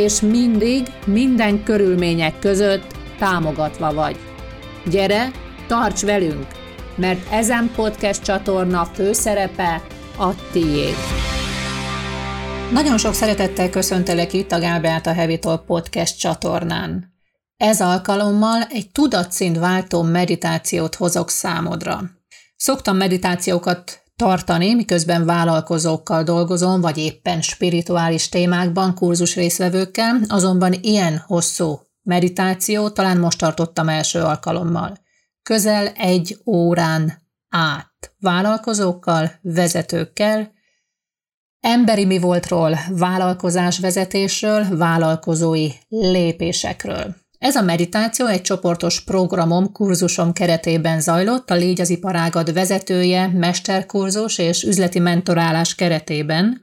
és mindig, minden körülmények között támogatva vagy. Gyere, tarts velünk, mert ezen podcast csatorna főszerepe a tiéd. Nagyon sok szeretettel köszöntelek itt a Gábelt a Heavy Talk podcast csatornán. Ez alkalommal egy tudatszint váltó meditációt hozok számodra. Szoktam meditációkat tartani, miközben vállalkozókkal dolgozom, vagy éppen spirituális témákban kurzus részvevőkkel, azonban ilyen hosszú meditáció talán most tartottam első alkalommal. Közel egy órán át vállalkozókkal, vezetőkkel, emberi mi voltról, vállalkozás vezetésről, vállalkozói lépésekről. Ez a meditáció egy csoportos programom, kurzusom keretében zajlott, a Légy az iparágad vezetője, mesterkurzus és üzleti mentorálás keretében,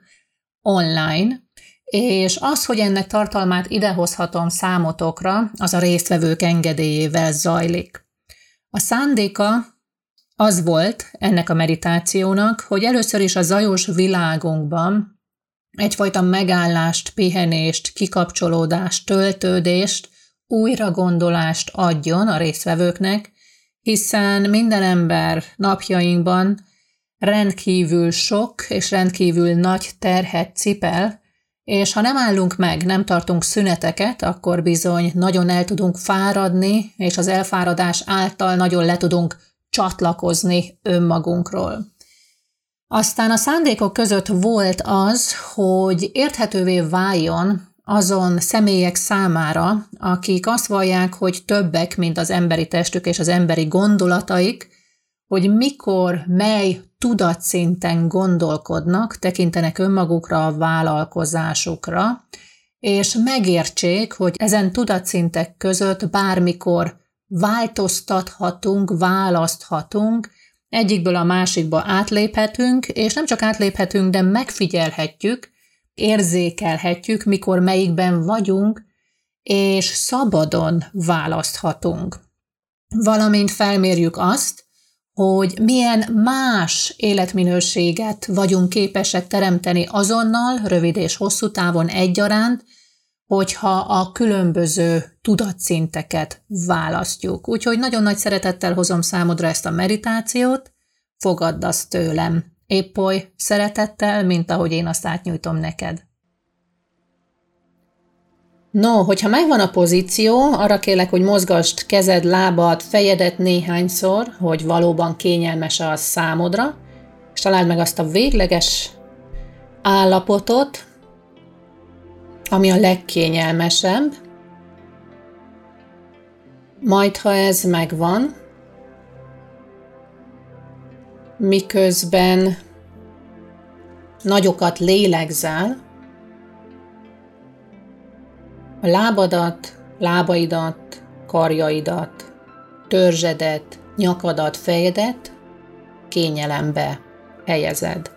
online, és az, hogy ennek tartalmát idehozhatom számotokra, az a résztvevők engedélyével zajlik. A szándéka az volt ennek a meditációnak, hogy először is a zajos világunkban egyfajta megállást, pihenést, kikapcsolódást, töltődést, újra gondolást adjon a résztvevőknek, hiszen minden ember napjainkban rendkívül sok és rendkívül nagy terhet cipel, és ha nem állunk meg, nem tartunk szüneteket, akkor bizony nagyon el tudunk fáradni, és az elfáradás által nagyon le tudunk csatlakozni önmagunkról. Aztán a szándékok között volt az, hogy érthetővé váljon azon személyek számára, akik azt vallják, hogy többek, mint az emberi testük és az emberi gondolataik, hogy mikor, mely tudatszinten gondolkodnak, tekintenek önmagukra, a vállalkozásukra, és megértsék, hogy ezen tudatszintek között bármikor változtathatunk, választhatunk, egyikből a másikba átléphetünk, és nem csak átléphetünk, de megfigyelhetjük, érzékelhetjük, mikor melyikben vagyunk, és szabadon választhatunk. Valamint felmérjük azt, hogy milyen más életminőséget vagyunk képesek teremteni azonnal, rövid és hosszú távon egyaránt, hogyha a különböző tudatszinteket választjuk. Úgyhogy nagyon nagy szeretettel hozom számodra ezt a meditációt, fogadd azt tőlem épp oly szeretettel, mint ahogy én azt átnyújtom neked. No, hogyha megvan a pozíció, arra kérlek, hogy mozgast kezed, lábad, fejedet néhányszor, hogy valóban kényelmes az számodra, és találd meg azt a végleges állapotot, ami a legkényelmesebb. Majd, ha ez megvan, miközben nagyokat lélegzel, a lábadat, lábaidat, karjaidat, törzsedet, nyakadat, fejedet kényelembe helyezed.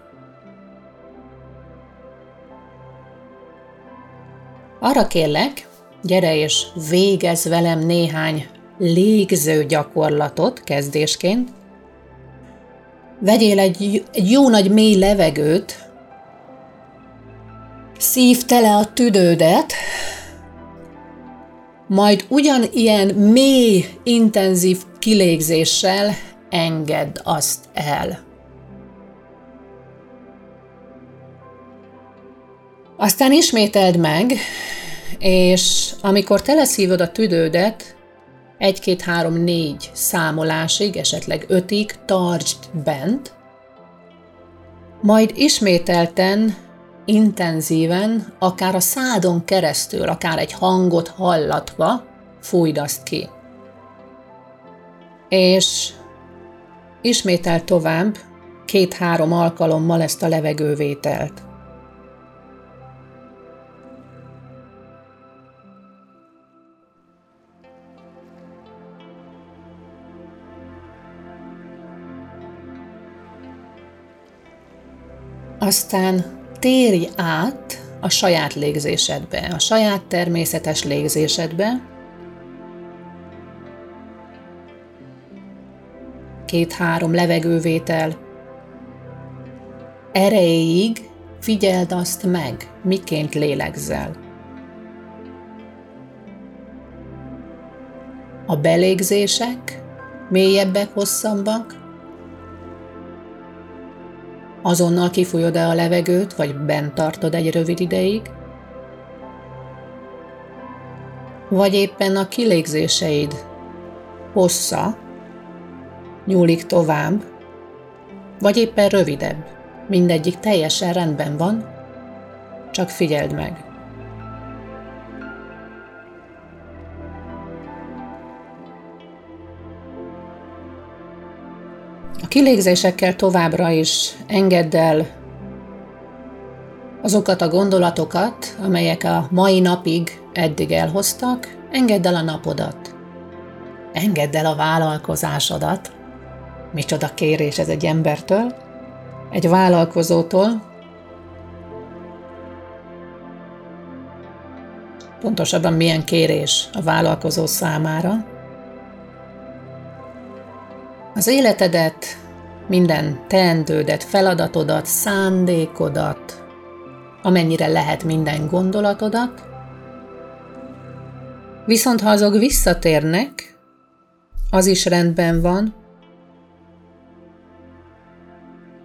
Arra kérlek, gyere és végez velem néhány légző gyakorlatot kezdésként, vegyél egy, egy jó nagy mély levegőt, szív tele a tüdődet, majd ugyanilyen mély, intenzív kilégzéssel engedd azt el. Aztán ismételd meg, és amikor teleszívod a tüdődet, egy, két, három, négy számolásig, esetleg ötig tartsd bent, majd ismételten, intenzíven, akár a szádon keresztül, akár egy hangot hallatva, fújd azt ki. És ismétel tovább két-három alkalommal ezt a levegővételt. Aztán térj át a saját légzésedbe, a saját természetes légzésedbe, két-három levegővétel erejéig figyeld azt meg, miként lélegzel. A belégzések mélyebbek, hosszabbak, azonnal kifújod-e a levegőt, vagy bent tartod egy rövid ideig, vagy éppen a kilégzéseid? Hossza? Nyúlik tovább, vagy éppen rövidebb. Mindegyik teljesen rendben van, csak figyeld meg. Kilégzésekkel továbbra is engedd el azokat a gondolatokat, amelyek a mai napig eddig elhoztak, engedd el a napodat. Engedd el a vállalkozásodat, Micsoda kérés ez egy embertől, egy vállalkozótól, pontosabban milyen kérés a vállalkozó számára. Az életedet, minden teendődet, feladatodat, szándékodat, amennyire lehet minden gondolatodat, viszont ha azok visszatérnek, az is rendben van,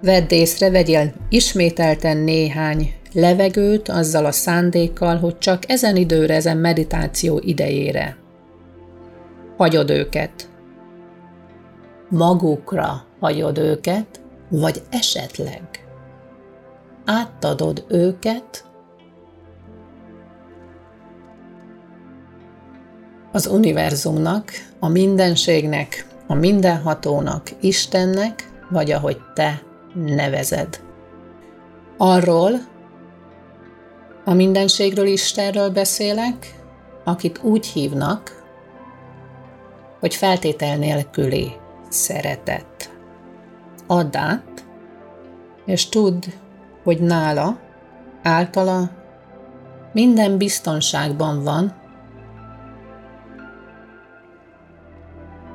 Vedd észre, vegyél ismételten néhány levegőt azzal a szándékkal, hogy csak ezen időre, ezen meditáció idejére. Hagyod őket. Magukra hagyod őket, vagy esetleg átadod őket az univerzumnak, a mindenségnek, a mindenhatónak, Istennek, vagy ahogy te nevezed. Arról, a mindenségről Istenről beszélek, akit úgy hívnak, hogy feltétel nélküli szeretet. Add és tudd, hogy nála, általa minden biztonságban van,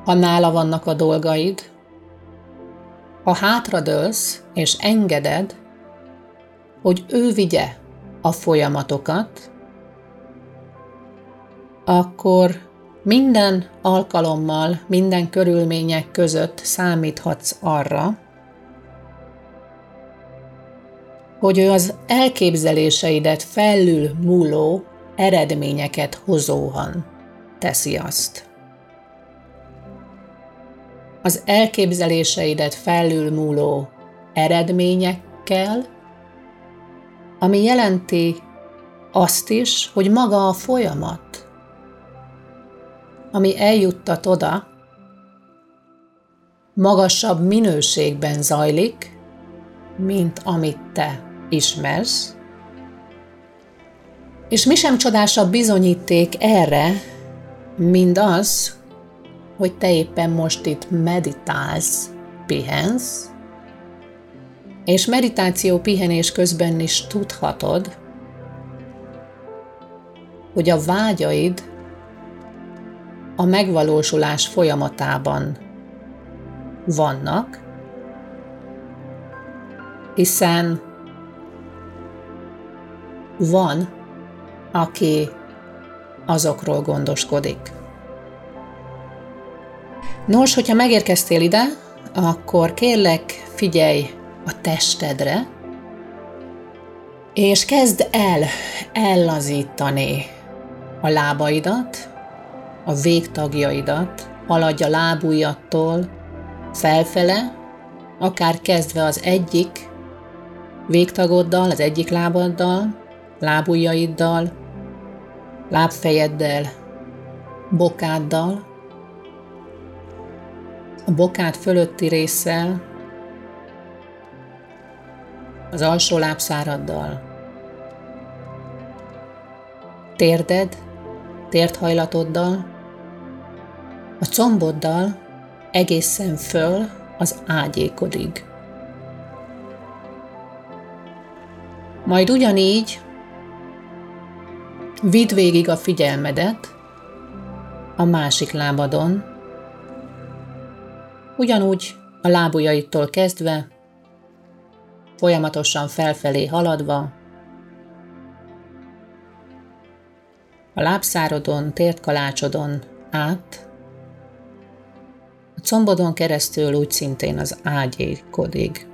ha nála vannak a dolgaid, ha hátradőlsz és engeded, hogy ő vigye a folyamatokat, akkor minden alkalommal, minden körülmények között számíthatsz arra, hogy ő az elképzeléseidet felül múló eredményeket hozóhan teszi azt. Az elképzeléseidet felülmúló eredményekkel, ami jelenti azt is, hogy maga a folyamat, ami eljuttat oda, magasabb minőségben zajlik, mint amit te ismersz, és mi sem csodásabb bizonyíték erre, mint az, hogy te éppen most itt meditálsz, pihensz, és meditáció pihenés közben is tudhatod, hogy a vágyaid a megvalósulás folyamatában vannak, hiszen van, aki azokról gondoskodik. Nos, hogyha megérkeztél ide, akkor kérlek figyelj a testedre, és kezd el ellazítani a lábaidat, a végtagjaidat, haladj a lábujjattól felfele, akár kezdve az egyik végtagoddal, az egyik lábaddal, lábujjaiddal, lábfejeddel, bokáddal, a bokád fölötti résszel, az alsó lábszáraddal, térded, térdhajlatoddal, a comboddal egészen föl az ágyékodig. Majd ugyanígy vidd végig a figyelmedet a másik lábadon, ugyanúgy a lábujaitól kezdve, folyamatosan felfelé haladva, a lábszárodon, tértkalácsodon át, a combodon keresztül úgy szintén az ágyékodig.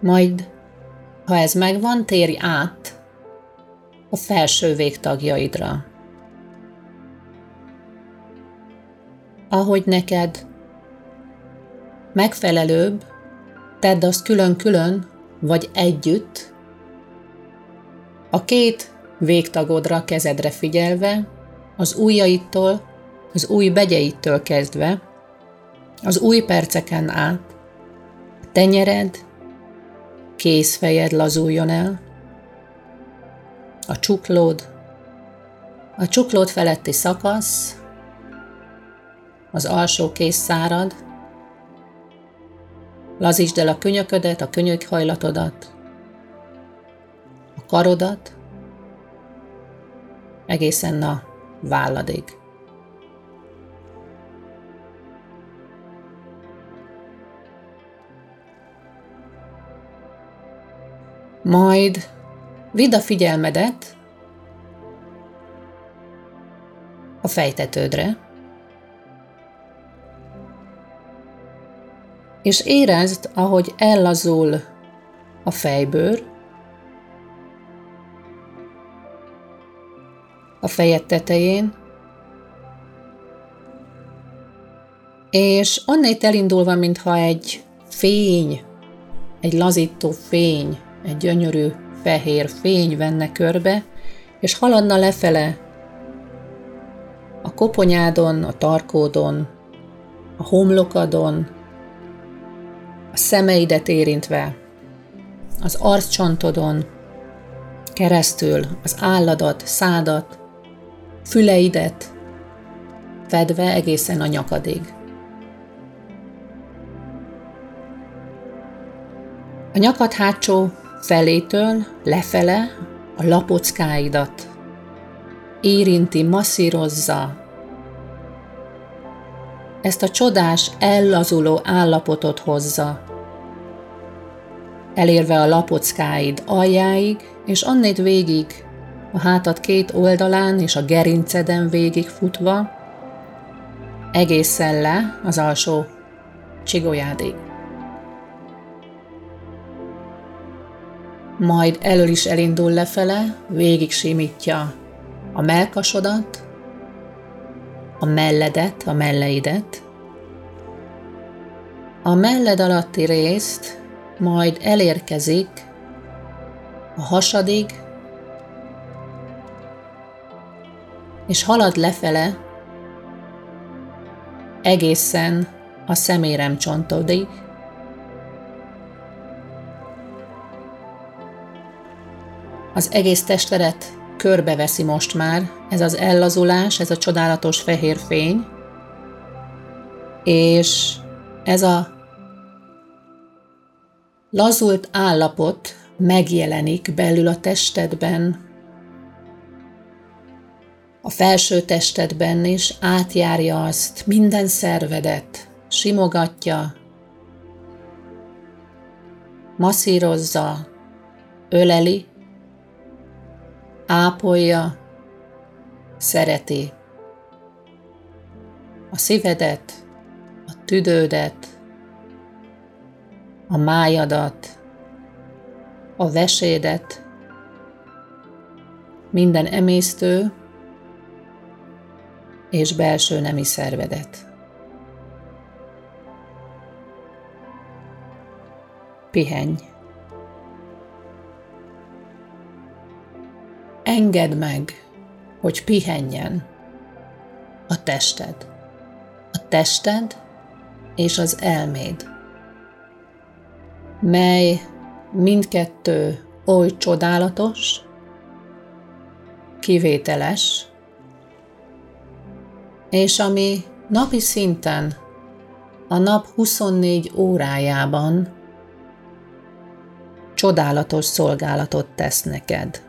Majd, ha ez megvan, térj át a felső végtagjaidra. Ahogy neked megfelelőbb, tedd azt külön-külön, vagy együtt, a két végtagodra, kezedre figyelve, az ujjaitól, az új begyeitől kezdve, az új perceken át, tenyered, kézfejed lazuljon el, a csuklód, a csuklód feletti szakasz, az alsó kéz szárad, lazítsd el a könyöködet, a könyökhajlatodat, a karodat, egészen a válladig. Majd vidd a figyelmedet a fejtetődre, és érezd, ahogy ellazul a fejbőr, a fejed tetején, és onnét elindulva, mintha egy fény, egy lazító fény, egy gyönyörű fehér fény venne körbe, és haladna lefele a koponyádon, a tarkódon, a homlokadon, a szemeidet érintve, az arccsantodon, keresztül az álladat, szádat, füleidet, fedve egészen a nyakadig. A nyakad hátsó felétől lefele a lapockáidat érinti, masszírozza ezt a csodás, ellazuló állapotot hozza, elérve a lapockáid aljáig, és annét végig a hátad két oldalán és a gerinceden végig futva, egészen le az alsó csigolyádig. Majd elől is elindul lefele, végig simítja a melkasodat, a melledet, a melleidet, a melled alatti részt, majd elérkezik a hasadig, és halad lefele egészen a szemérem csontodig, az egész testedet körbeveszi most már ez az ellazulás, ez a csodálatos fehér fény, és ez a lazult állapot megjelenik belül a testedben, a felső testedben, és átjárja azt minden szervedet, simogatja, masszírozza, öleli, ápolja, szereti. A szívedet, a tüdődet, a májadat, a vesédet, minden emésztő és belső nemi szervedet. Pihenj! Engedd meg, hogy pihenjen a tested. A tested és az elméd, mely mindkettő oly csodálatos, kivételes, és ami napi szinten a nap 24 órájában csodálatos szolgálatot tesz neked.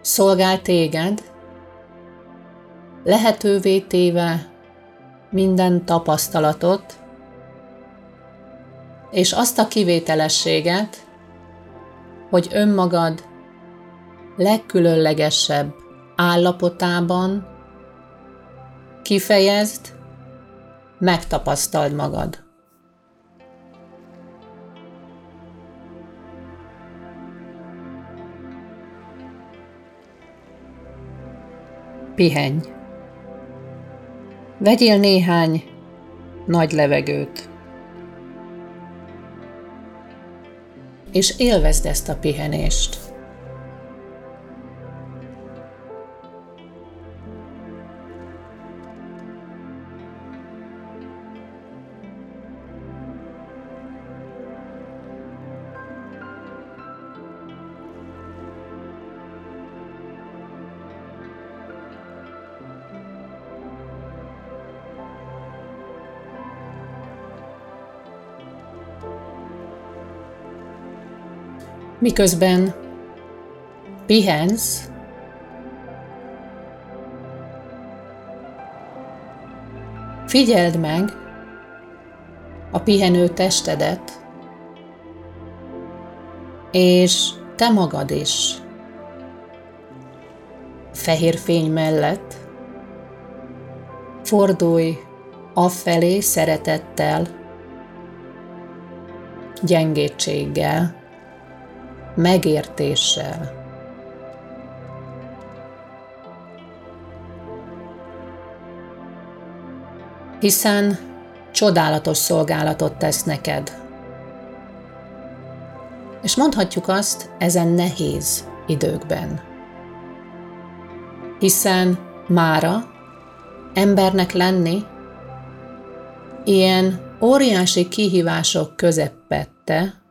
Szolgál téged, lehetővé téve minden tapasztalatot, és azt a kivételességet, hogy önmagad legkülönlegesebb állapotában kifejezd, megtapasztald magad. Pihenj. Vegyél néhány nagy levegőt. És élvezd ezt a pihenést. Miközben pihensz, figyeld meg a pihenő testedet, és te magad is. Fehér fény mellett fordulj afelé szeretettel, gyengétséggel, megértéssel. Hiszen csodálatos szolgálatot tesz neked. És mondhatjuk azt ezen nehéz időkben. Hiszen mára embernek lenni ilyen óriási kihívások közepette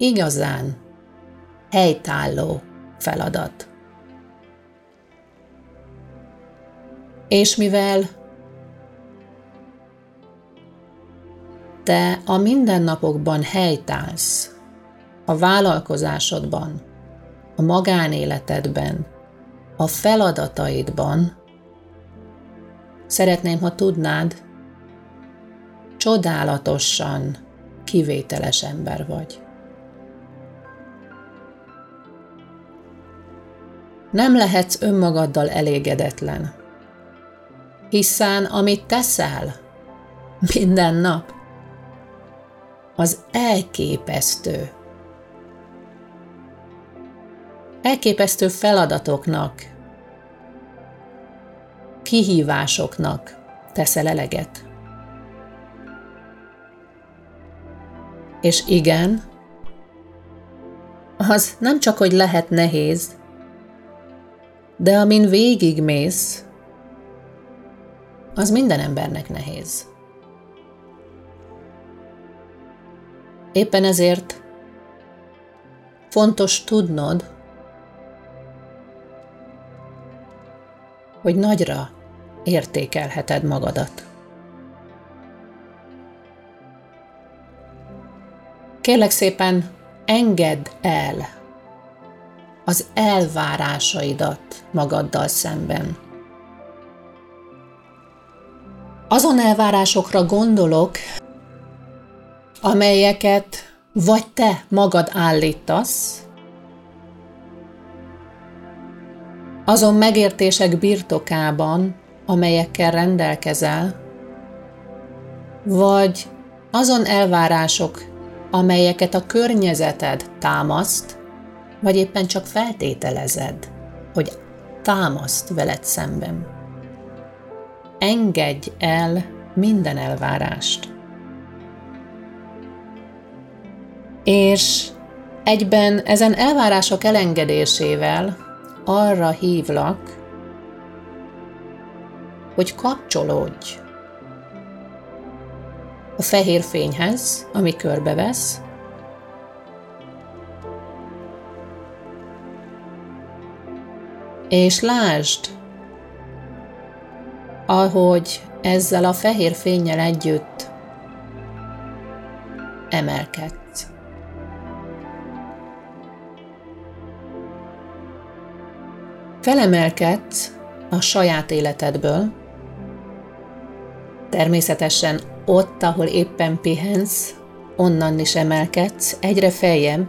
igazán helytálló feladat. És mivel te a mindennapokban helytállsz, a vállalkozásodban, a magánéletedben, a feladataidban, szeretném, ha tudnád, csodálatosan kivételes ember vagy. Nem lehetsz önmagaddal elégedetlen. Hiszen amit teszel minden nap, az elképesztő. Elképesztő feladatoknak, kihívásoknak teszel eleget. És igen, az nem csak, hogy lehet nehéz, de amin végigmész, az minden embernek nehéz. Éppen ezért fontos tudnod, hogy nagyra értékelheted magadat. Kérlek szépen, engedd el az elvárásaidat magaddal szemben. Azon elvárásokra gondolok, amelyeket vagy te magad állítasz, azon megértések birtokában, amelyekkel rendelkezel, vagy azon elvárások, amelyeket a környezeted támaszt, vagy éppen csak feltételezed, hogy támaszt veled szemben. Engedj el minden elvárást. És egyben ezen elvárások elengedésével arra hívlak, hogy kapcsolódj a fehér fényhez, ami körbevesz, És lásd, ahogy ezzel a fehér fényjel együtt emelkedsz. Felemelkedsz a saját életedből, természetesen ott, ahol éppen pihensz, onnan is emelkedsz, egyre feljebb,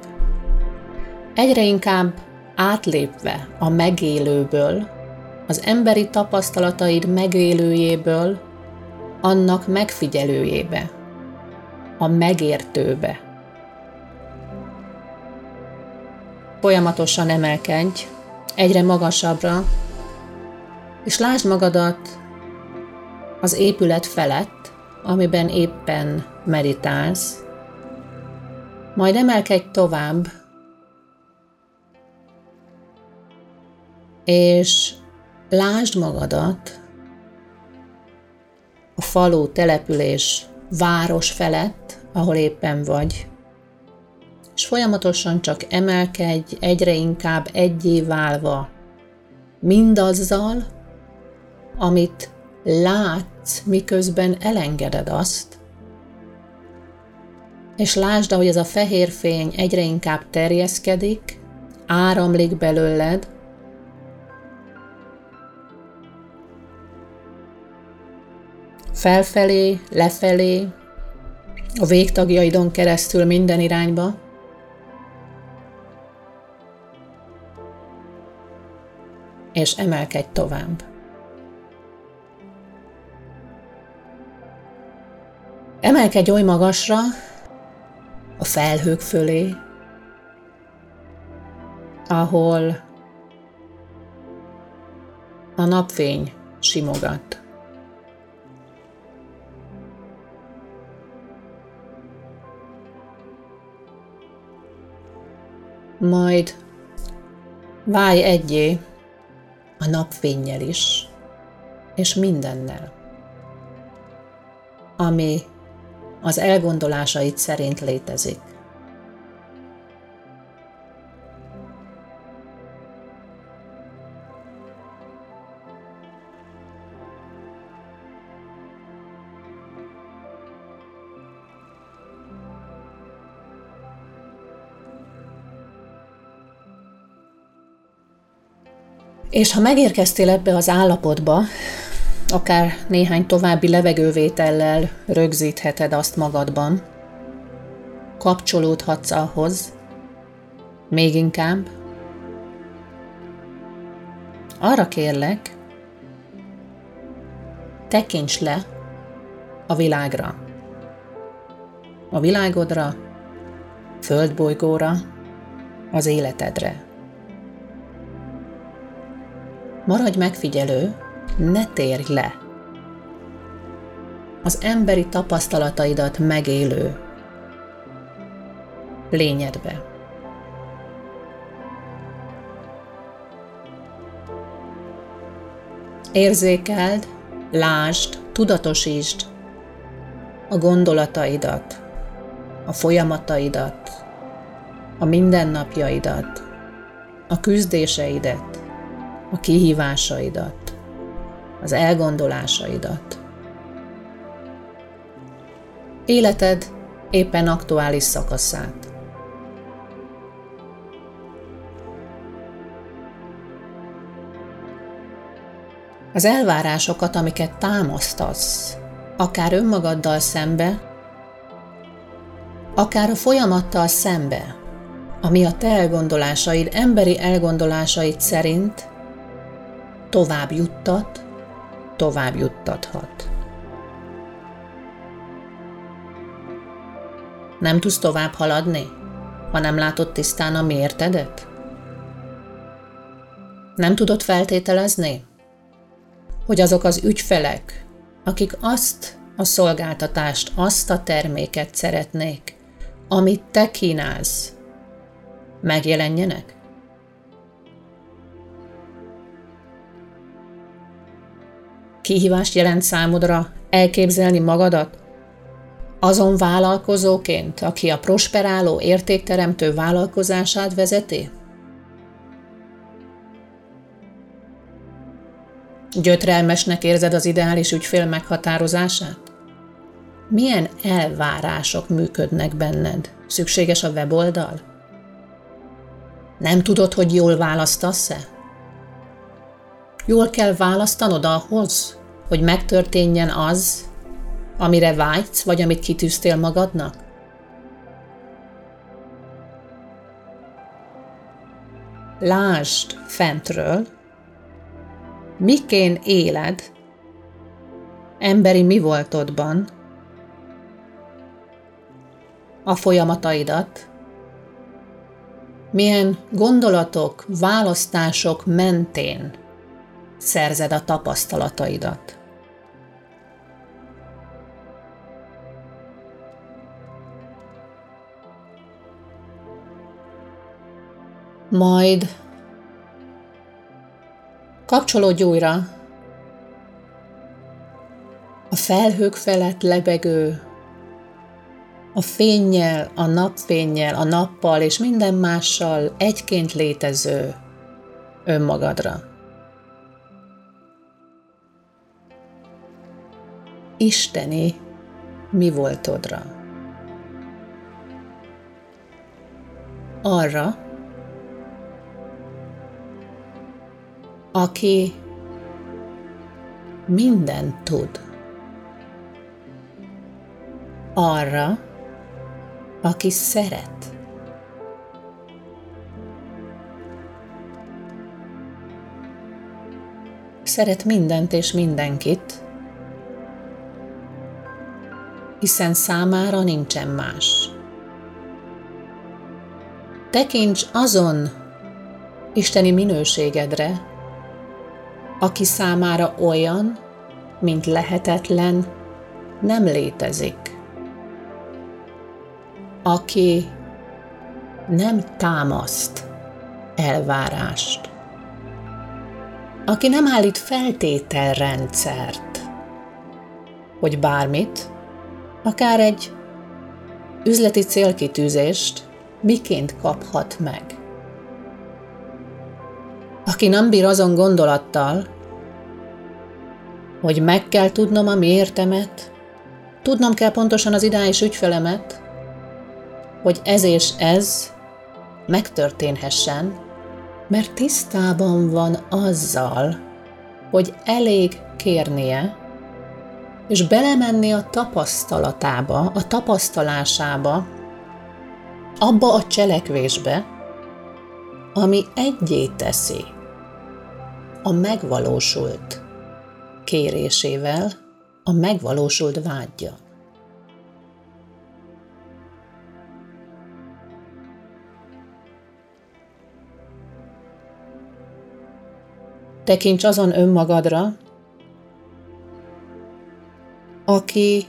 egyre inkább átlépve a megélőből, az emberi tapasztalataid megélőjéből, annak megfigyelőjébe, a megértőbe. Folyamatosan emelkedj, egyre magasabbra, és lásd magadat az épület felett, amiben éppen meditálsz, majd emelkedj tovább, és lásd magadat a falu, település, város felett, ahol éppen vagy, és folyamatosan csak emelkedj, egyre inkább egyé válva mindazzal, amit látsz, miközben elengeded azt, és lásd, ahogy ez a fehér fény egyre inkább terjeszkedik, áramlik belőled, felfelé, lefelé, a végtagjaidon keresztül minden irányba, és emelkedj tovább. Emelkedj oly magasra, a felhők fölé, ahol a napfény simogat. Majd válj egyé a napfényjel is, és mindennel, ami az elgondolásait szerint létezik. És ha megérkeztél ebbe az állapotba, akár néhány további levegővétellel rögzítheted azt magadban, kapcsolódhatsz ahhoz, még inkább. Arra kérlek, tekints le a világra, a világodra, földbolygóra, az életedre. Maradj megfigyelő, ne térj le. Az emberi tapasztalataidat megélő lényedbe. Érzékeld, lásd, tudatosítsd a gondolataidat, a folyamataidat, a mindennapjaidat, a küzdéseidet, a kihívásaidat, az elgondolásaidat. Életed éppen aktuális szakaszát. Az elvárásokat, amiket támasztasz, akár önmagaddal szembe, akár a folyamattal szembe, ami a te elgondolásaid, emberi elgondolásaid szerint tovább juttat, tovább juttathat. Nem tudsz tovább haladni, ha nem látod tisztán a miértedet? Nem tudod feltételezni, hogy azok az ügyfelek, akik azt a szolgáltatást, azt a terméket szeretnék, amit te kínálsz, megjelenjenek? Kihívást jelent számodra elképzelni magadat? Azon vállalkozóként, aki a prosperáló, értékteremtő vállalkozását vezeti? Gyötrelmesnek érzed az ideális ügyfél meghatározását? Milyen elvárások működnek benned? Szükséges a weboldal? Nem tudod, hogy jól választasz-e? Jól kell választanod ahhoz, hogy megtörténjen az, amire vágysz, vagy amit kitűztél magadnak? Lásd fentről, mikén éled, emberi mi voltodban, a folyamataidat, milyen gondolatok, választások mentén szerzed a tapasztalataidat. Majd kapcsolódj újra a felhők felett lebegő, a fényjel, a napfényjel, a nappal és minden mással egyként létező önmagadra. Isteni mi voltodra. Arra, aki mindent tud. Arra, aki szeret. Szeret mindent és mindenkit, hiszen számára nincsen más. Tekints azon isteni minőségedre, aki számára olyan, mint lehetetlen, nem létezik. Aki nem támaszt elvárást. Aki nem állít feltételrendszert, hogy bármit, akár egy üzleti célkitűzést miként kaphat meg? Aki nem bír azon gondolattal, hogy meg kell tudnom a miértemet, tudnom kell pontosan az ideális ügyfelemet, hogy ez és ez megtörténhessen, mert tisztában van azzal, hogy elég kérnie, és belemenni a tapasztalatába, a tapasztalásába, abba a cselekvésbe, ami egyé teszi a megvalósult kérésével, a megvalósult vágyja. Tekints azon önmagadra, aki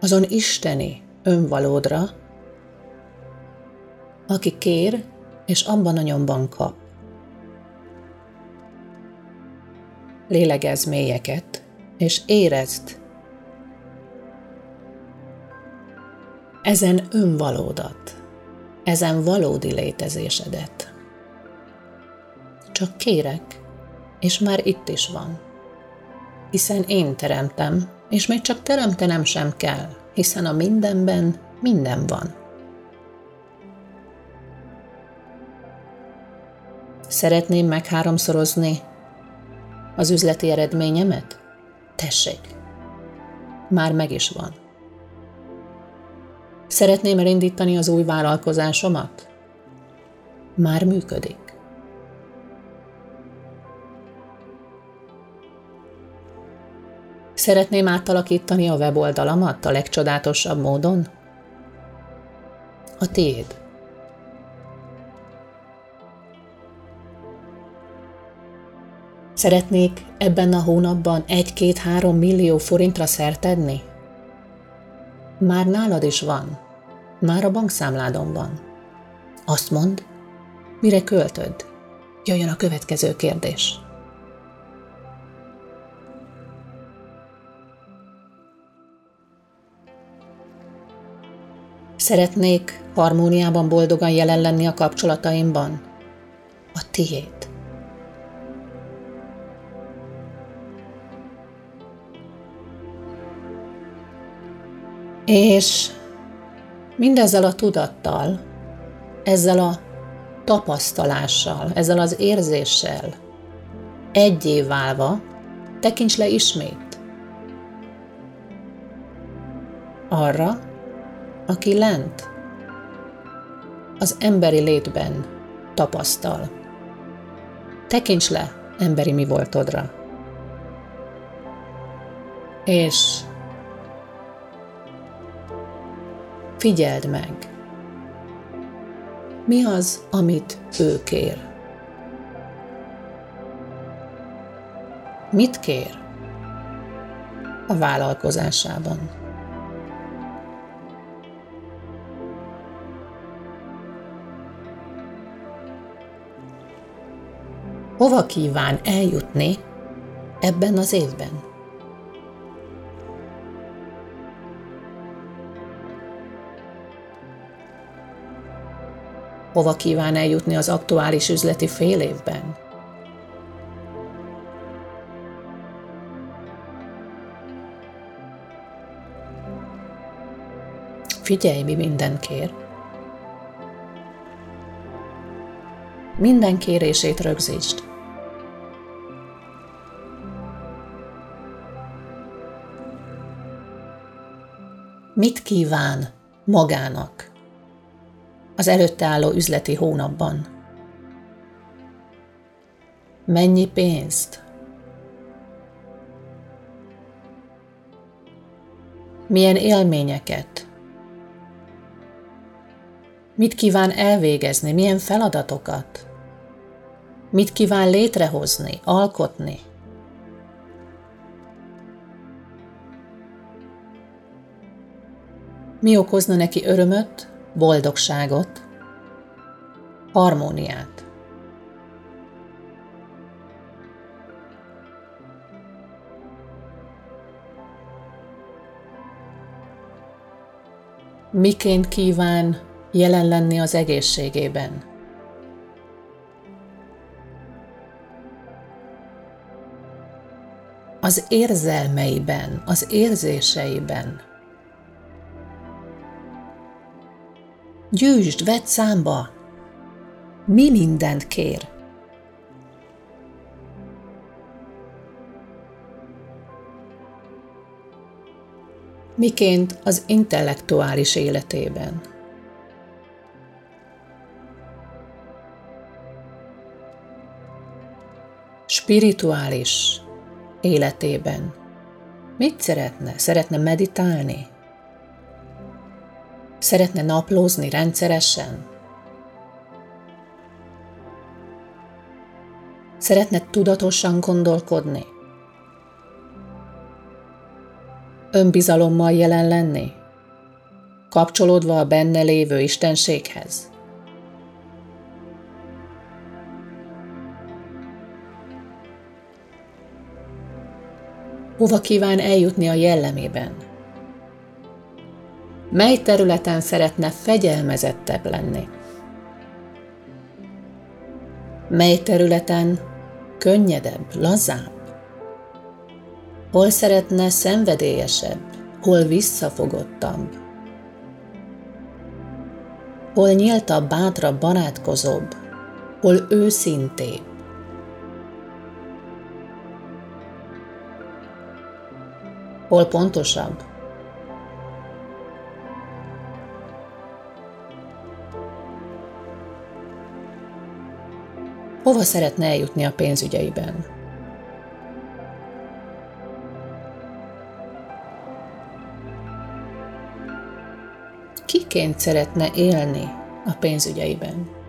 azon isteni önvalódra, aki kér, és abban a nyomban kap. Lélegezz mélyeket, és érezd ezen önvalódat, ezen valódi létezésedet. Csak kérek, és már itt is van. Hiszen én teremtem, és még csak teremtenem sem kell, hiszen a mindenben minden van. Szeretném megháromszorozni az üzleti eredményemet? Tessék, már meg is van. Szeretném elindítani az új vállalkozásomat? Már működik. Szeretném átalakítani a weboldalamat a legcsodálatosabb módon? A tiéd. Szeretnék ebben a hónapban egy-két-három millió forintra szertedni? Már nálad is van. Már a bankszámládon van. Azt mond, mire költöd? Jöjjön a következő kérdés. Szeretnék harmóniában boldogan jelen lenni a kapcsolataimban. A tiéd. És mindezzel a tudattal, ezzel a tapasztalással, ezzel az érzéssel egyé válva tekints le ismét arra, aki lent az emberi létben tapasztal. Tekints le emberi mi voltodra. És figyeld meg, mi az, amit ő kér. Mit kér a vállalkozásában? Hova kíván eljutni ebben az évben? Hova kíván eljutni az aktuális üzleti fél évben? Figyelj, mi minden kér. Minden kérését rögzítsd. Mit kíván magának az előtte álló üzleti hónapban? Mennyi pénzt? Milyen élményeket? Mit kíván elvégezni, milyen feladatokat? Mit kíván létrehozni, alkotni? Mi okozna neki örömöt, boldogságot, harmóniát? Miként kíván jelen lenni az egészségében. Az érzelmeiben, az érzéseiben. Gyűjtsd, vedd számba, mi mindent kér. Miként az intellektuális életében. spirituális életében mit szeretne? Szeretne meditálni? Szeretne naplózni rendszeresen? Szeretne tudatosan gondolkodni? Önbizalommal jelen lenni? Kapcsolódva a benne lévő istenséghez? hova kíván eljutni a jellemében. Mely területen szeretne fegyelmezettebb lenni? Mely területen könnyedebb, lazább? Hol szeretne szenvedélyesebb, hol visszafogottabb? Hol nyíltabb, bátrabb, barátkozóbb, hol őszintébb? Hol pontosabb? Hova szeretne eljutni a pénzügyeiben? Kiként szeretne élni a pénzügyeiben?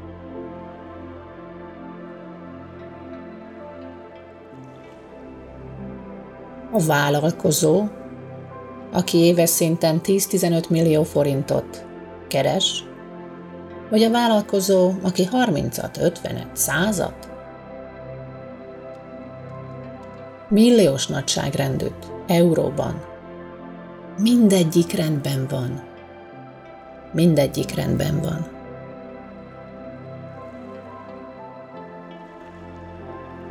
a vállalkozó, aki éves szinten 10-15 millió forintot keres, vagy a vállalkozó, aki 30-at, 50-et, 100-at, milliós nagyságrendűt euróban. Mindegyik rendben van. Mindegyik rendben van.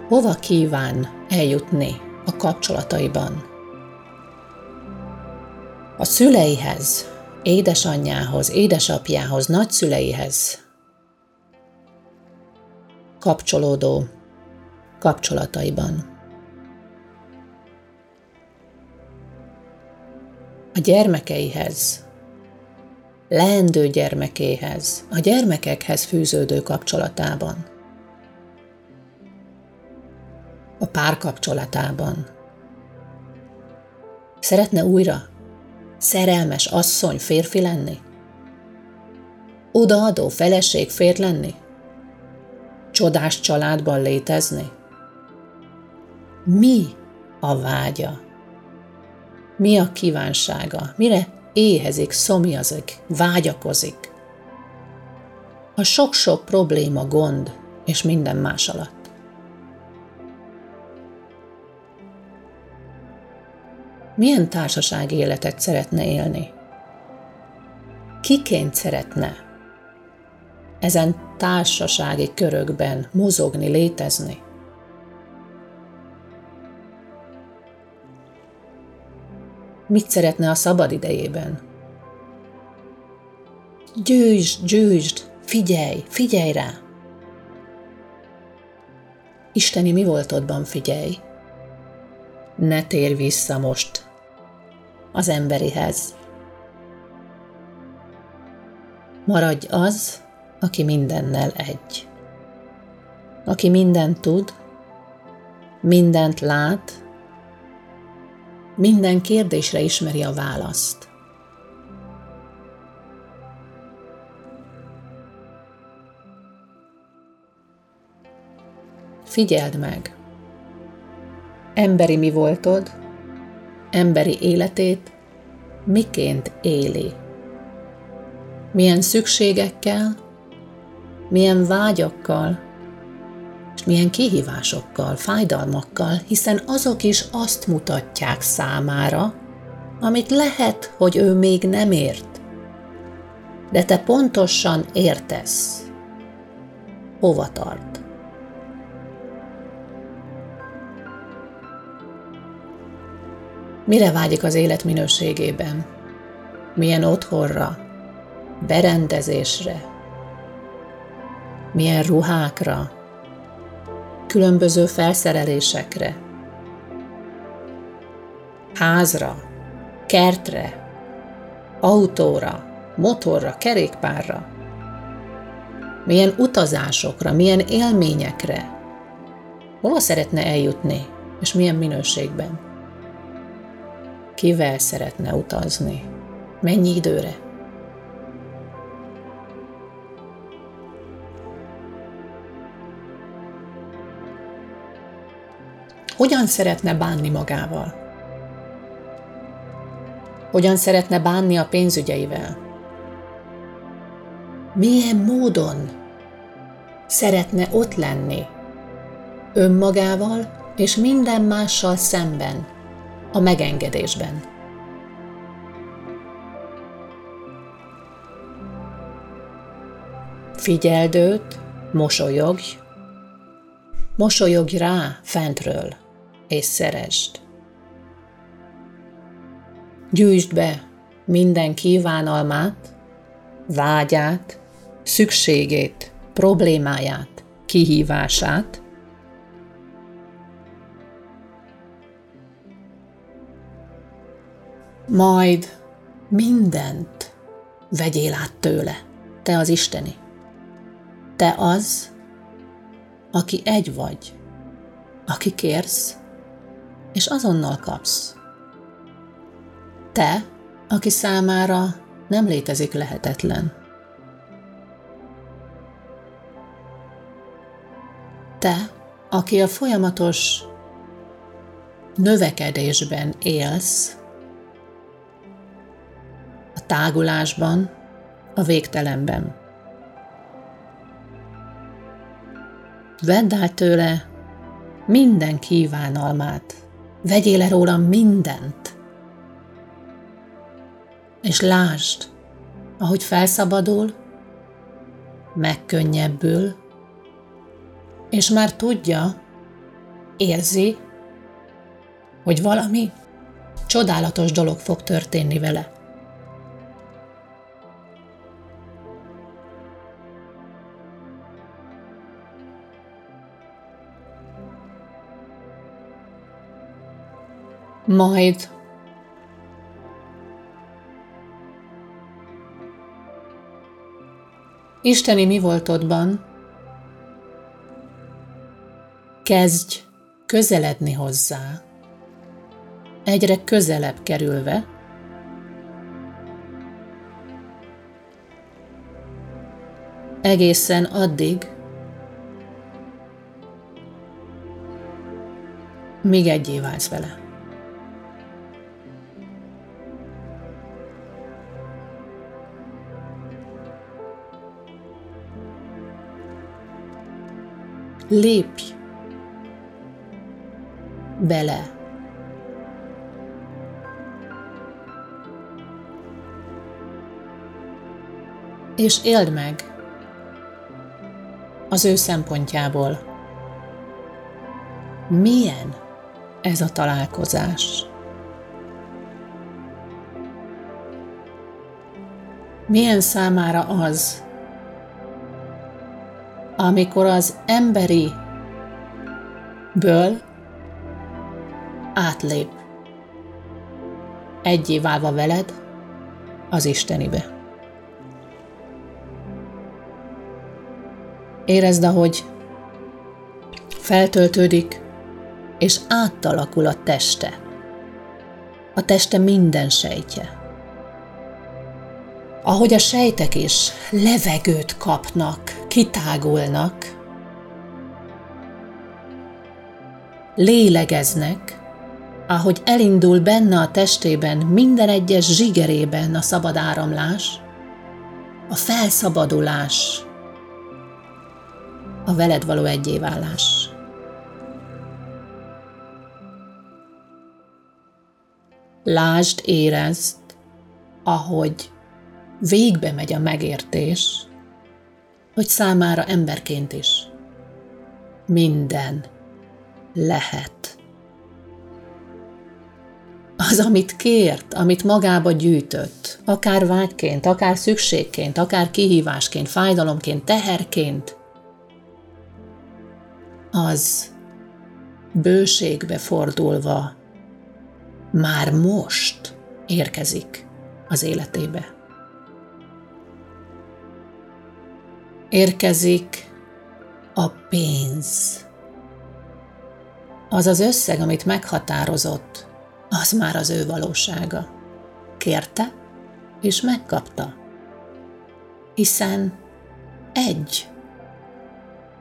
Hova kíván eljutni a kapcsolataiban. A szüleihez, édesanyjához, édesapjához, nagyszüleihez kapcsolódó kapcsolataiban. A gyermekeihez, leendő gyermekéhez, a gyermekekhez fűződő kapcsolatában. A párkapcsolatában. Szeretne újra szerelmes asszony férfi lenni? Odaadó feleség fér lenni? Csodás családban létezni? Mi a vágya? Mi a kívánsága? Mire éhezik, szomjazik, vágyakozik? A sok-sok probléma, gond és minden más alatt. Milyen társasági életet szeretne élni? Kiként szeretne ezen társasági körökben mozogni, létezni? Mit szeretne a szabad idejében? Győzsd, győzsd, figyelj, figyelj rá! Isteni mi voltodban figyelj! Ne tér vissza most az emberihez. Maradj az, aki mindennel egy. Aki mindent tud, mindent lát, minden kérdésre ismeri a választ. Figyeld meg! Emberi mi voltod, emberi életét miként éli. Milyen szükségekkel, milyen vágyakkal, és milyen kihívásokkal, fájdalmakkal, hiszen azok is azt mutatják számára, amit lehet, hogy ő még nem ért. De te pontosan értesz, hova tart. Mire vágyik az élet minőségében? Milyen otthonra? Berendezésre? Milyen ruhákra? Különböző felszerelésekre? Házra? Kertre? Autóra? Motorra? Kerékpárra? Milyen utazásokra? Milyen élményekre? Hova szeretne eljutni? És milyen minőségben? Kivel szeretne utazni? Mennyi időre? Hogyan szeretne bánni magával? Hogyan szeretne bánni a pénzügyeivel? Milyen módon szeretne ott lenni önmagával és minden mással szemben, a megengedésben. Figyeld őt, mosolyogj, mosolyogj rá fentről, és szeresd. Gyűjtsd be minden kívánalmát, vágyát, szükségét, problémáját, kihívását, majd mindent vegyél át tőle, te az Isteni. Te az, aki egy vagy, aki kérsz, és azonnal kapsz. Te, aki számára nem létezik lehetetlen. Te, aki a folyamatos növekedésben élsz, tágulásban, a végtelenben. Vedd át tőle minden kívánalmát, vegyél le róla mindent, és lásd, ahogy felszabadul, megkönnyebbül, és már tudja, érzi, hogy valami csodálatos dolog fog történni vele. Majd. Isteni mi voltodban kezdj közeledni hozzá, egyre közelebb kerülve, egészen addig, míg egyé válsz vele. Lépj bele és éld meg az ő szempontjából. Milyen ez a találkozás? Milyen számára az, amikor az emberi ből átlép, egyé válva veled az Istenibe. Érezd, ahogy feltöltődik, és átalakul a teste. A teste minden sejtje. Ahogy a sejtek is levegőt kapnak, kitágulnak, lélegeznek, ahogy elindul benne a testében, minden egyes zsigerében a szabad áramlás, a felszabadulás, a veled való egyévállás. Lásd, érezd, ahogy végbe megy a megértés, hogy számára emberként is minden lehet. Az, amit kért, amit magába gyűjtött, akár vágyként, akár szükségként, akár kihívásként, fájdalomként, teherként, az bőségbe fordulva már most érkezik az életébe. Érkezik a pénz. Az az összeg, amit meghatározott, az már az ő valósága. Kérte, és megkapta. Hiszen egy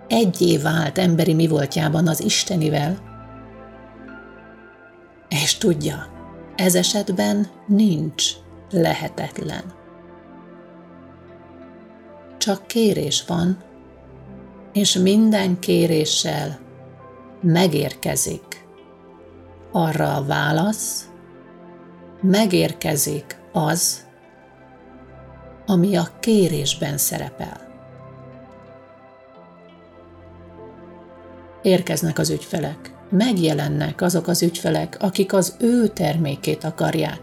egyé vált emberi mi voltjában az Istenivel, és tudja, ez esetben nincs lehetetlen. Csak kérés van, és minden kéréssel megérkezik arra a válasz, megérkezik az, ami a kérésben szerepel. érkeznek az ügyfelek. Megjelennek azok az ügyfelek, akik az ő termékét akarják,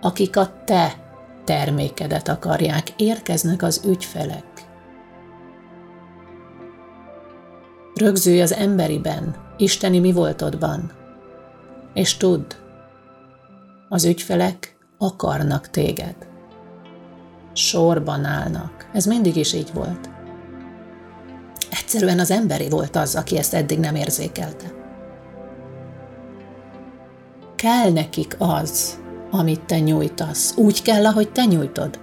akik a te termékedet akarják. Érkeznek az ügyfelek. Rögzülj az emberiben, isteni mi voltodban, és tudd, az ügyfelek akarnak téged. Sorban állnak. Ez mindig is így volt. Egyszerűen az emberi volt az, aki ezt eddig nem érzékelte. Kell nekik az, amit te nyújtasz. Úgy kell, ahogy te nyújtod.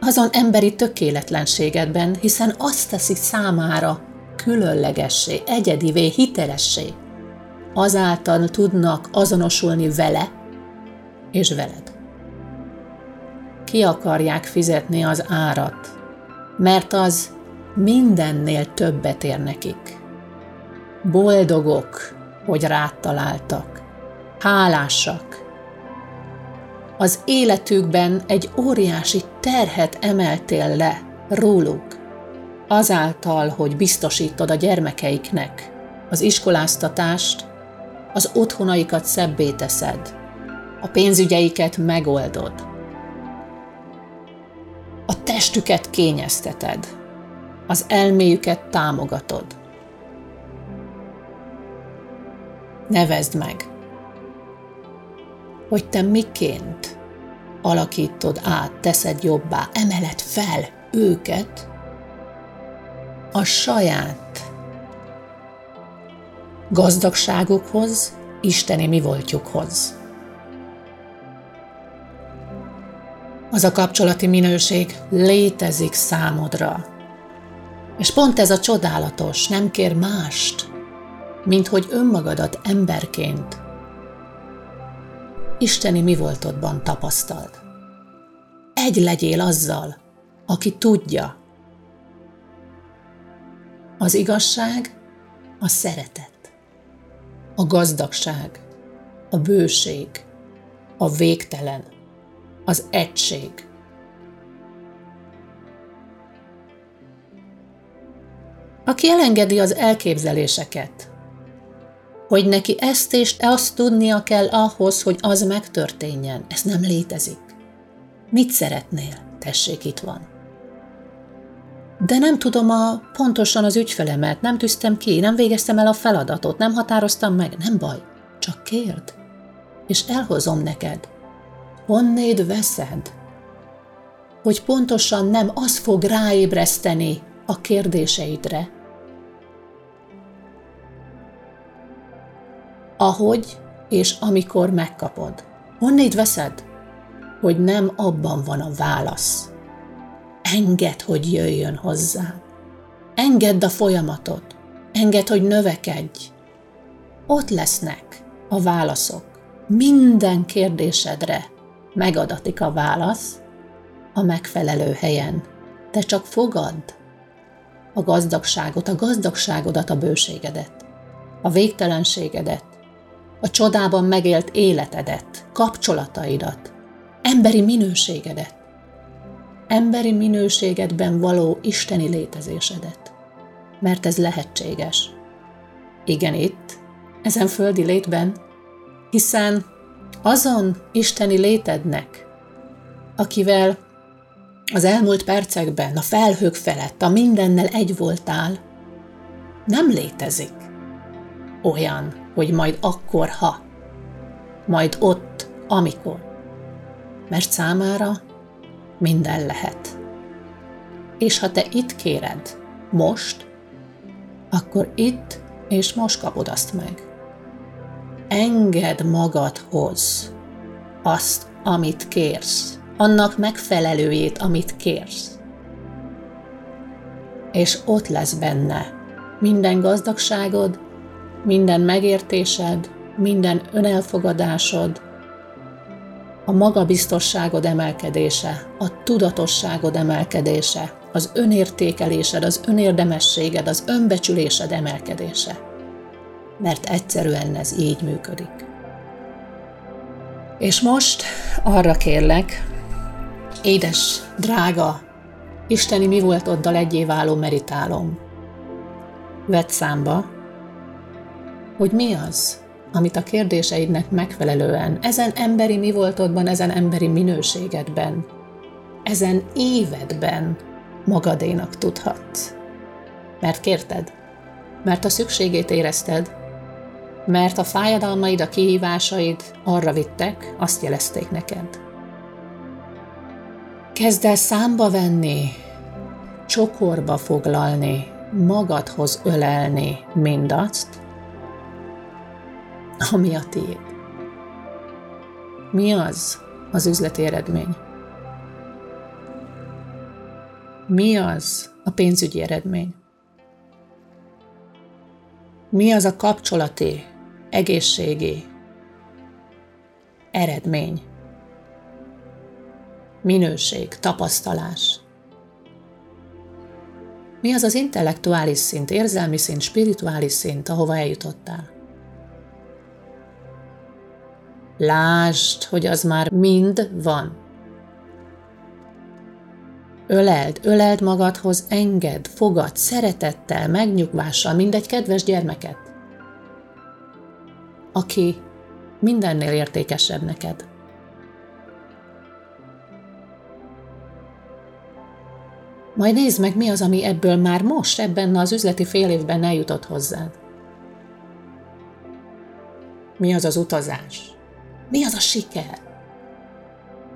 Azon emberi tökéletlenségedben, hiszen azt teszi számára különlegessé, egyedivé, hitelessé. Azáltal tudnak azonosulni vele és veled. Ki akarják fizetni az árat, mert az mindennél többet ér nekik. Boldogok, hogy rád találtak, hálásak. Az életükben egy óriási terhet emeltél le róluk, azáltal, hogy biztosítod a gyermekeiknek az iskoláztatást, az otthonaikat szebbé teszed, A pénzügyeiket megoldod. A testüket kényezteted. Az elméjüket támogatod. Nevezd meg, hogy te miként alakítod át, teszed jobbá, emeled fel őket a saját gazdagságukhoz, isteni mi voltjukhoz. Az a kapcsolati minőség létezik számodra. És pont ez a csodálatos, nem kér mást, mint hogy önmagadat emberként isteni mi voltodban tapasztald. Egy legyél azzal, aki tudja. Az igazság a szeretet, a gazdagság, a bőség, a végtelen, az egység. Aki elengedi az elképzeléseket, hogy neki ezt és azt tudnia kell ahhoz, hogy az megtörténjen. Ez nem létezik. Mit szeretnél? Tessék, itt van. De nem tudom a, pontosan az ügyfelemet, nem tűztem ki, nem végeztem el a feladatot, nem határoztam meg. Nem baj, csak kérd, és elhozom neked. Honnéd veszed? Hogy pontosan nem az fog ráébreszteni a kérdéseidre, ahogy és amikor megkapod. Honnét veszed? Hogy nem abban van a válasz. Engedd, hogy jöjjön hozzá. Engedd a folyamatot. Engedd, hogy növekedj. Ott lesznek a válaszok. Minden kérdésedre megadatik a válasz a megfelelő helyen. Te csak fogadd a gazdagságot, a gazdagságodat, a bőségedet, a végtelenségedet, a csodában megélt életedet, kapcsolataidat, emberi minőségedet, emberi minőségedben való isteni létezésedet. Mert ez lehetséges. Igen, itt, ezen földi létben, hiszen azon isteni létednek, akivel az elmúlt percekben a felhők felett a mindennel egy voltál, nem létezik olyan, hogy majd akkor, ha, majd ott, amikor. Mert számára minden lehet. És ha te itt kéred, most, akkor itt és most kapod azt meg. Engedd magadhoz azt, amit kérsz, annak megfelelőjét, amit kérsz. És ott lesz benne minden gazdagságod, minden megértésed, minden önelfogadásod, a magabiztosságod emelkedése, a tudatosságod emelkedése, az önértékelésed, az önérdemességed, az önbecsülésed emelkedése. Mert egyszerűen ez így működik. És most arra kérlek, édes, drága, Isteni mi volt oddal egyé váló meritálom. Vedd számba, hogy mi az, amit a kérdéseidnek megfelelően, ezen emberi mi voltodban, ezen emberi minőségedben, ezen évedben magadénak tudhatsz. Mert kérted, mert a szükségét érezted, mert a fájdalmaid, a kihívásaid arra vittek, azt jelezték neked. Kezd el számba venni, csokorba foglalni, magadhoz ölelni mindazt, ami a tiéd. Mi az az üzleti eredmény? Mi az a pénzügyi eredmény? Mi az a kapcsolati, egészségi eredmény? Minőség, tapasztalás. Mi az az intellektuális szint, érzelmi szint, spirituális szint, ahova eljutottál? Lásd, hogy az már mind van. Öleld, öleld magadhoz, enged, fogad, szeretettel, megnyugvással, mindegy kedves gyermeket, aki mindennél értékesebb neked. Majd nézd meg, mi az, ami ebből már most, ebben az üzleti fél évben eljutott hozzád. Mi az az utazás? Mi az a siker?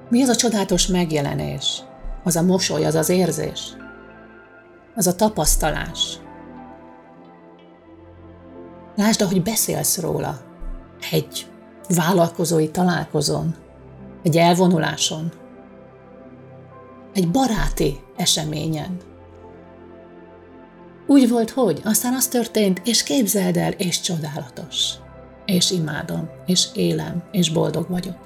Mi az a csodálatos megjelenés? Az a mosoly, az az érzés? Az a tapasztalás? Lásd, ahogy beszélsz róla. Egy vállalkozói találkozón, egy elvonuláson, egy baráti eseményen. Úgy volt, hogy aztán az történt, és képzeld el, és csodálatos. És imádom, és élem, és boldog vagyok.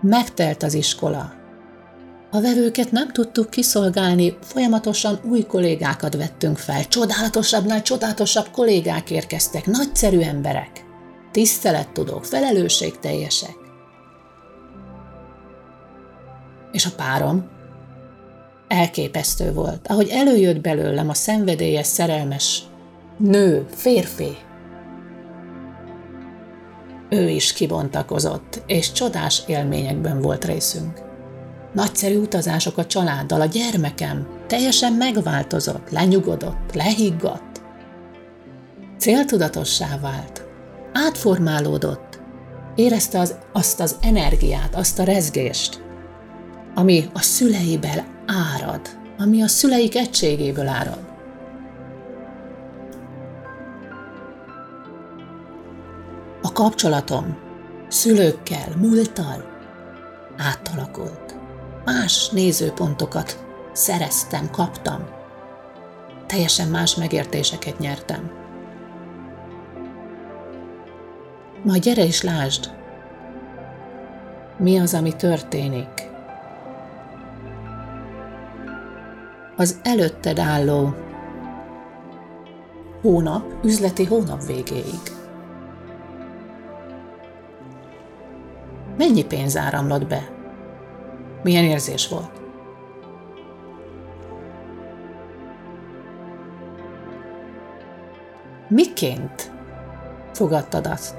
Megtelt az iskola. A vevőket nem tudtuk kiszolgálni, folyamatosan új kollégákat vettünk fel. Csodálatosabbnál csodálatosabb kollégák érkeztek, nagyszerű emberek, tisztelettudók, felelősségteljesek. És a párom elképesztő volt, ahogy előjött belőlem a szenvedélyes, szerelmes nő, férfi. Ő is kibontakozott, és csodás élményekben volt részünk. Nagyszerű utazások a családdal, a gyermekem teljesen megváltozott, lenyugodott, lehiggadt. Céltudatossá vált, átformálódott, érezte az, azt az energiát, azt a rezgést, ami a szüleiből árad, ami a szüleik egységéből árad. A kapcsolatom szülőkkel, múlttal átalakult. Más nézőpontokat szereztem, kaptam. Teljesen más megértéseket nyertem. Majd gyere is lásd, mi az, ami történik. Az előtted álló hónap, üzleti hónap végéig. Mennyi pénz áramlott be? Milyen érzés volt? Miként fogadtad azt?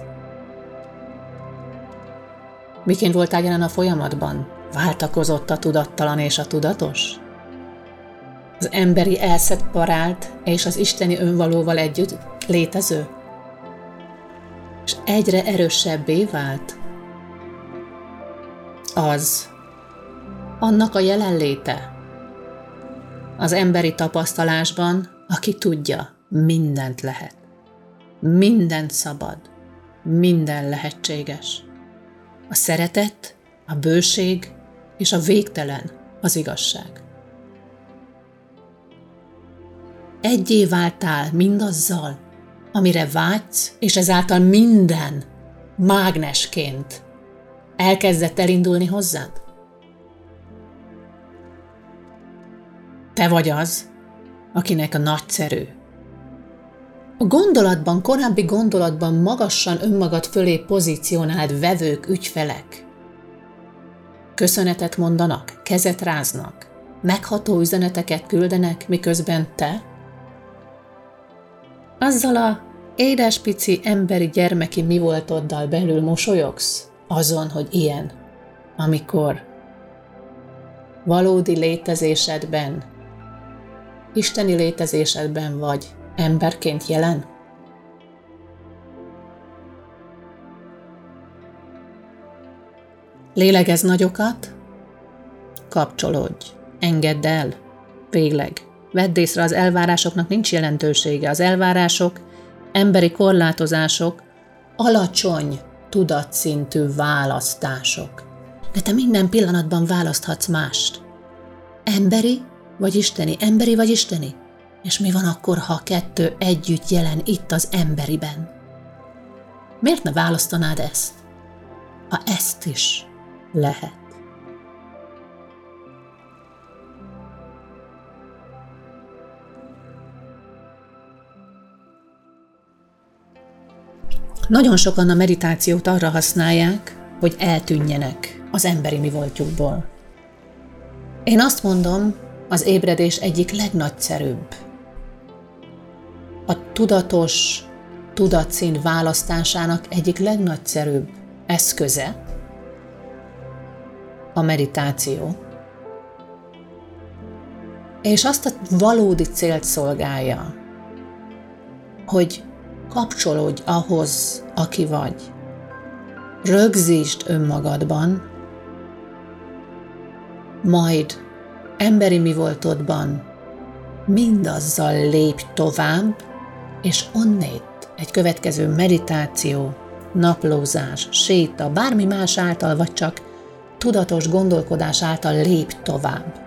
Miként voltál jelen a folyamatban? Váltakozott a tudattalan és a tudatos? Az emberi parált és az isteni önvalóval együtt létező? És egyre erősebbé vált? Az, annak a jelenléte az emberi tapasztalásban, aki tudja, mindent lehet. Mindent szabad, minden lehetséges. A szeretet, a bőség és a végtelen az igazság. Egyé váltál mindazzal, amire vágysz, és ezáltal minden mágnesként elkezdett elindulni hozzád? Te vagy az, akinek a nagyszerű. A gondolatban, korábbi gondolatban magasan önmagad fölé pozícionált vevők, ügyfelek. Köszönetet mondanak, kezet ráznak, megható üzeneteket küldenek, miközben te azzal a édes pici emberi gyermeki mi voltoddal belül mosolyogsz, azon, hogy ilyen, amikor valódi létezésedben, isteni létezésedben vagy emberként jelen? Lélegez nagyokat, kapcsolódj, engedd el, végleg. Vedd észre, az elvárásoknak nincs jelentősége. Az elvárások, emberi korlátozások alacsony tudatszintű választások. De te minden pillanatban választhatsz mást. Emberi vagy isteni, emberi vagy isteni. És mi van akkor, ha a kettő együtt jelen itt az emberiben? Miért ne választanád ezt? Ha ezt is lehet. Nagyon sokan a meditációt arra használják, hogy eltűnjenek az emberi mi voltjukból. Én azt mondom, az ébredés egyik legnagyszerűbb. A tudatos tudatszín választásának egyik legnagyszerűbb eszköze a meditáció, és azt a valódi célt szolgálja, hogy kapcsolódj ahhoz, aki vagy. Rögzítsd önmagadban, majd emberi mi voltodban mindazzal lépj tovább, és onnét egy következő meditáció, naplózás, séta, bármi más által, vagy csak tudatos gondolkodás által lép tovább.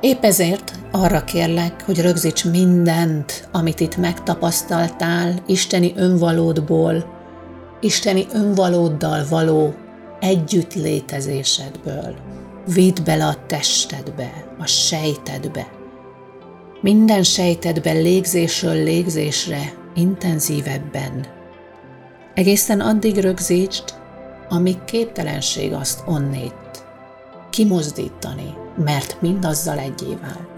Épp ezért arra kérlek, hogy rögzíts mindent, amit itt megtapasztaltál, isteni önvalódból, isteni önvalóddal való együtt létezésedből. Vidd bele a testedbe, a sejtedbe. Minden sejtedbe légzésről légzésre intenzívebben. Egészen addig rögzítsd, amíg képtelenség azt onnét kimozdítani, mert mindazzal egyé vált.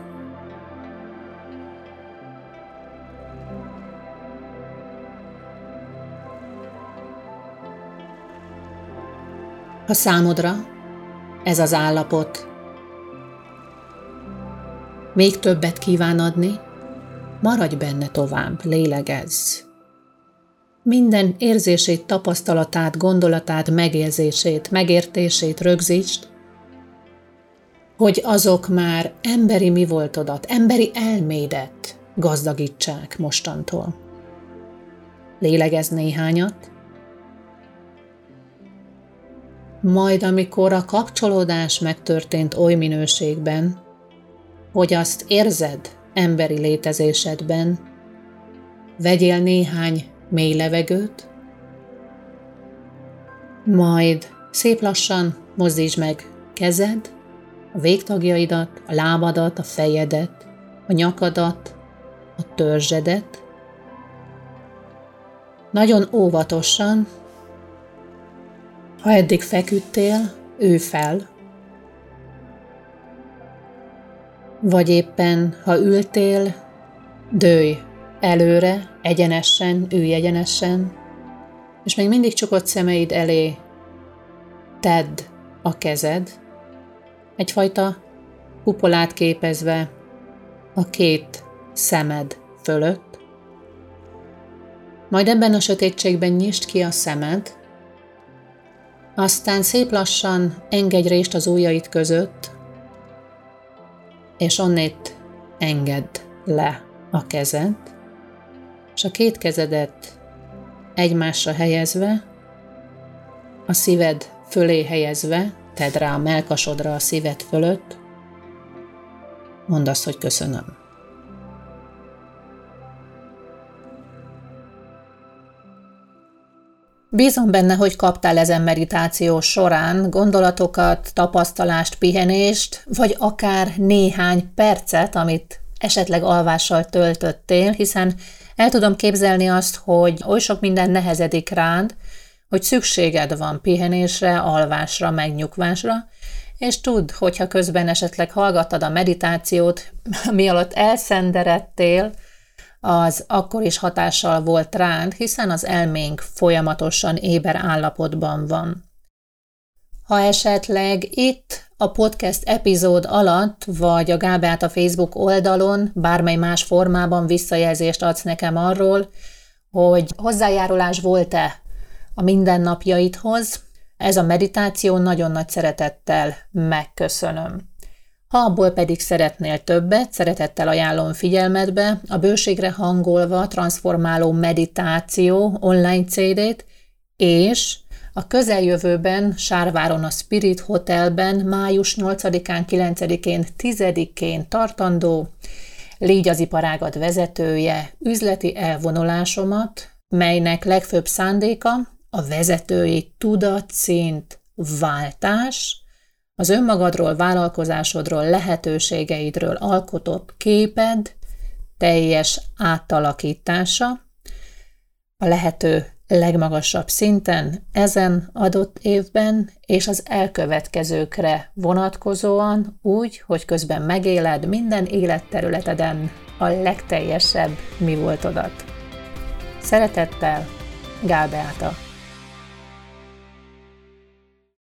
Ha számodra ez az állapot még többet kíván adni, maradj benne tovább, lélegezz. Minden érzését, tapasztalatát, gondolatát, megérzését, megértését rögzítsd, hogy azok már emberi mi voltodat, emberi elmédet gazdagítsák mostantól. Lélegez néhányat, majd amikor a kapcsolódás megtörtént oly minőségben, hogy azt érzed emberi létezésedben, vegyél néhány mély levegőt, majd szép lassan mozdítsd meg kezed, a végtagjaidat, a lábadat, a fejedet, a nyakadat, a törzsedet. Nagyon óvatosan, ha eddig feküdtél, ő fel, vagy éppen, ha ültél, dőj előre, egyenesen, ülj egyenesen, és még mindig csukott szemeid elé tedd a kezed, egyfajta kupolát képezve a két szemed fölött. Majd ebben a sötétségben nyisd ki a szemed, aztán szép lassan engedj részt az ujjaid között, és onnét engedd le a kezed, és a két kezedet egymásra helyezve, a szíved fölé helyezve, tedd rá a melkasodra a szíved fölött, mondd azt, hogy köszönöm. Bízom benne, hogy kaptál ezen meditáció során gondolatokat, tapasztalást, pihenést, vagy akár néhány percet, amit esetleg alvással töltöttél, hiszen el tudom képzelni azt, hogy oly sok minden nehezedik rád, hogy szükséged van pihenésre, alvásra, megnyugvásra, és tudd, hogyha közben esetleg hallgattad a meditációt, mi alatt elszenderedtél, az akkor is hatással volt rád, hiszen az elménk folyamatosan éber állapotban van. Ha esetleg itt a podcast epizód alatt, vagy a Gábát a Facebook oldalon, bármely más formában visszajelzést adsz nekem arról, hogy hozzájárulás volt-e a mindennapjaidhoz, ez a meditáció nagyon nagy szeretettel megköszönöm. Ha abból pedig szeretnél többet, szeretettel ajánlom figyelmetbe a bőségre hangolva transformáló meditáció online CD-t, és a közeljövőben Sárváron a Spirit Hotelben május 8-án, 9-én, 10-én tartandó Légy az iparágad vezetője üzleti elvonulásomat, melynek legfőbb szándéka a vezetői tudatszint váltás, az önmagadról, vállalkozásodról, lehetőségeidről alkotott képed teljes átalakítása a lehető legmagasabb szinten ezen adott évben és az elkövetkezőkre vonatkozóan úgy, hogy közben megéled minden életterületeden a legteljesebb mi voltodat. Szeretettel, Gál Beáta.